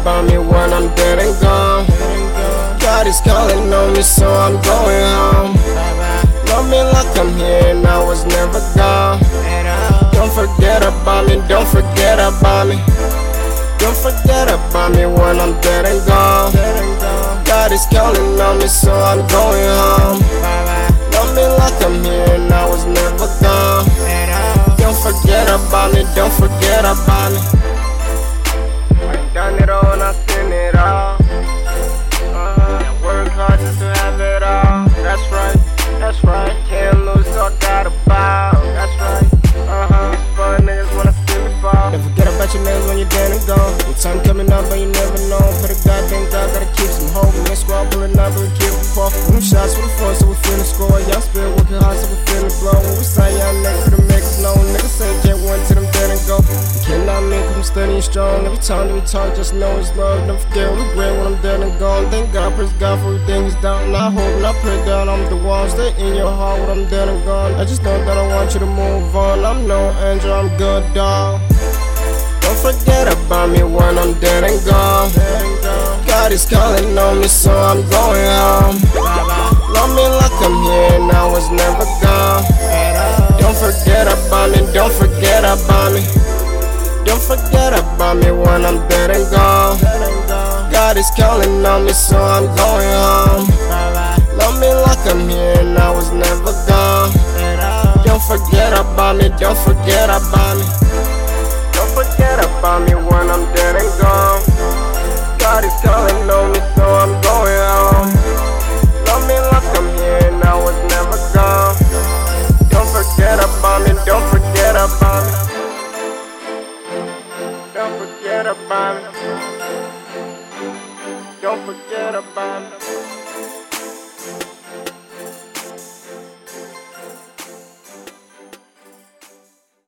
about me when I'm dead and gone. God is calling on me, so I'm going home. Love me like I'm here and I was never gone. Don't forget about me, don't forget about me. Don't forget about me when I'm dead and gone. God is calling on me, so I'm going home. Love me like I'm here and I was never gone. Don't forget about me, don't forget about me. Can't lose, so I gotta. That's right. Uh huh. Fun niggas wanna see me fall. Don't forget about your niggas when you're dead and gone. Your time coming up, but you never know. For the goddamn God, gotta keep some hope. And squad pulling up, we keep it far. Them shots make them strong. Every time that we talk, just know it's love. Don't forget, we regret when I'm dead and gone. Thank God, praise God for everything down. And I hope and I pray down on the one. Stay in your heart when I'm dead and gone. I just know that I want you to move on. I'm no angel, I'm good, dog. Don't forget about me when I'm dead and gone. God is calling on me, so I'm going home. Love me like I'm here and I was never gone. Don't forget about me, don't forget about me. Me when I'm dead and gone. God is calling on me, so I'm going home. Love me like I'm here and I was never gone. Don't forget about me, don't forget about me. Don't forget about me when I'm dead and gone. God is calling on me, Don't forget about me.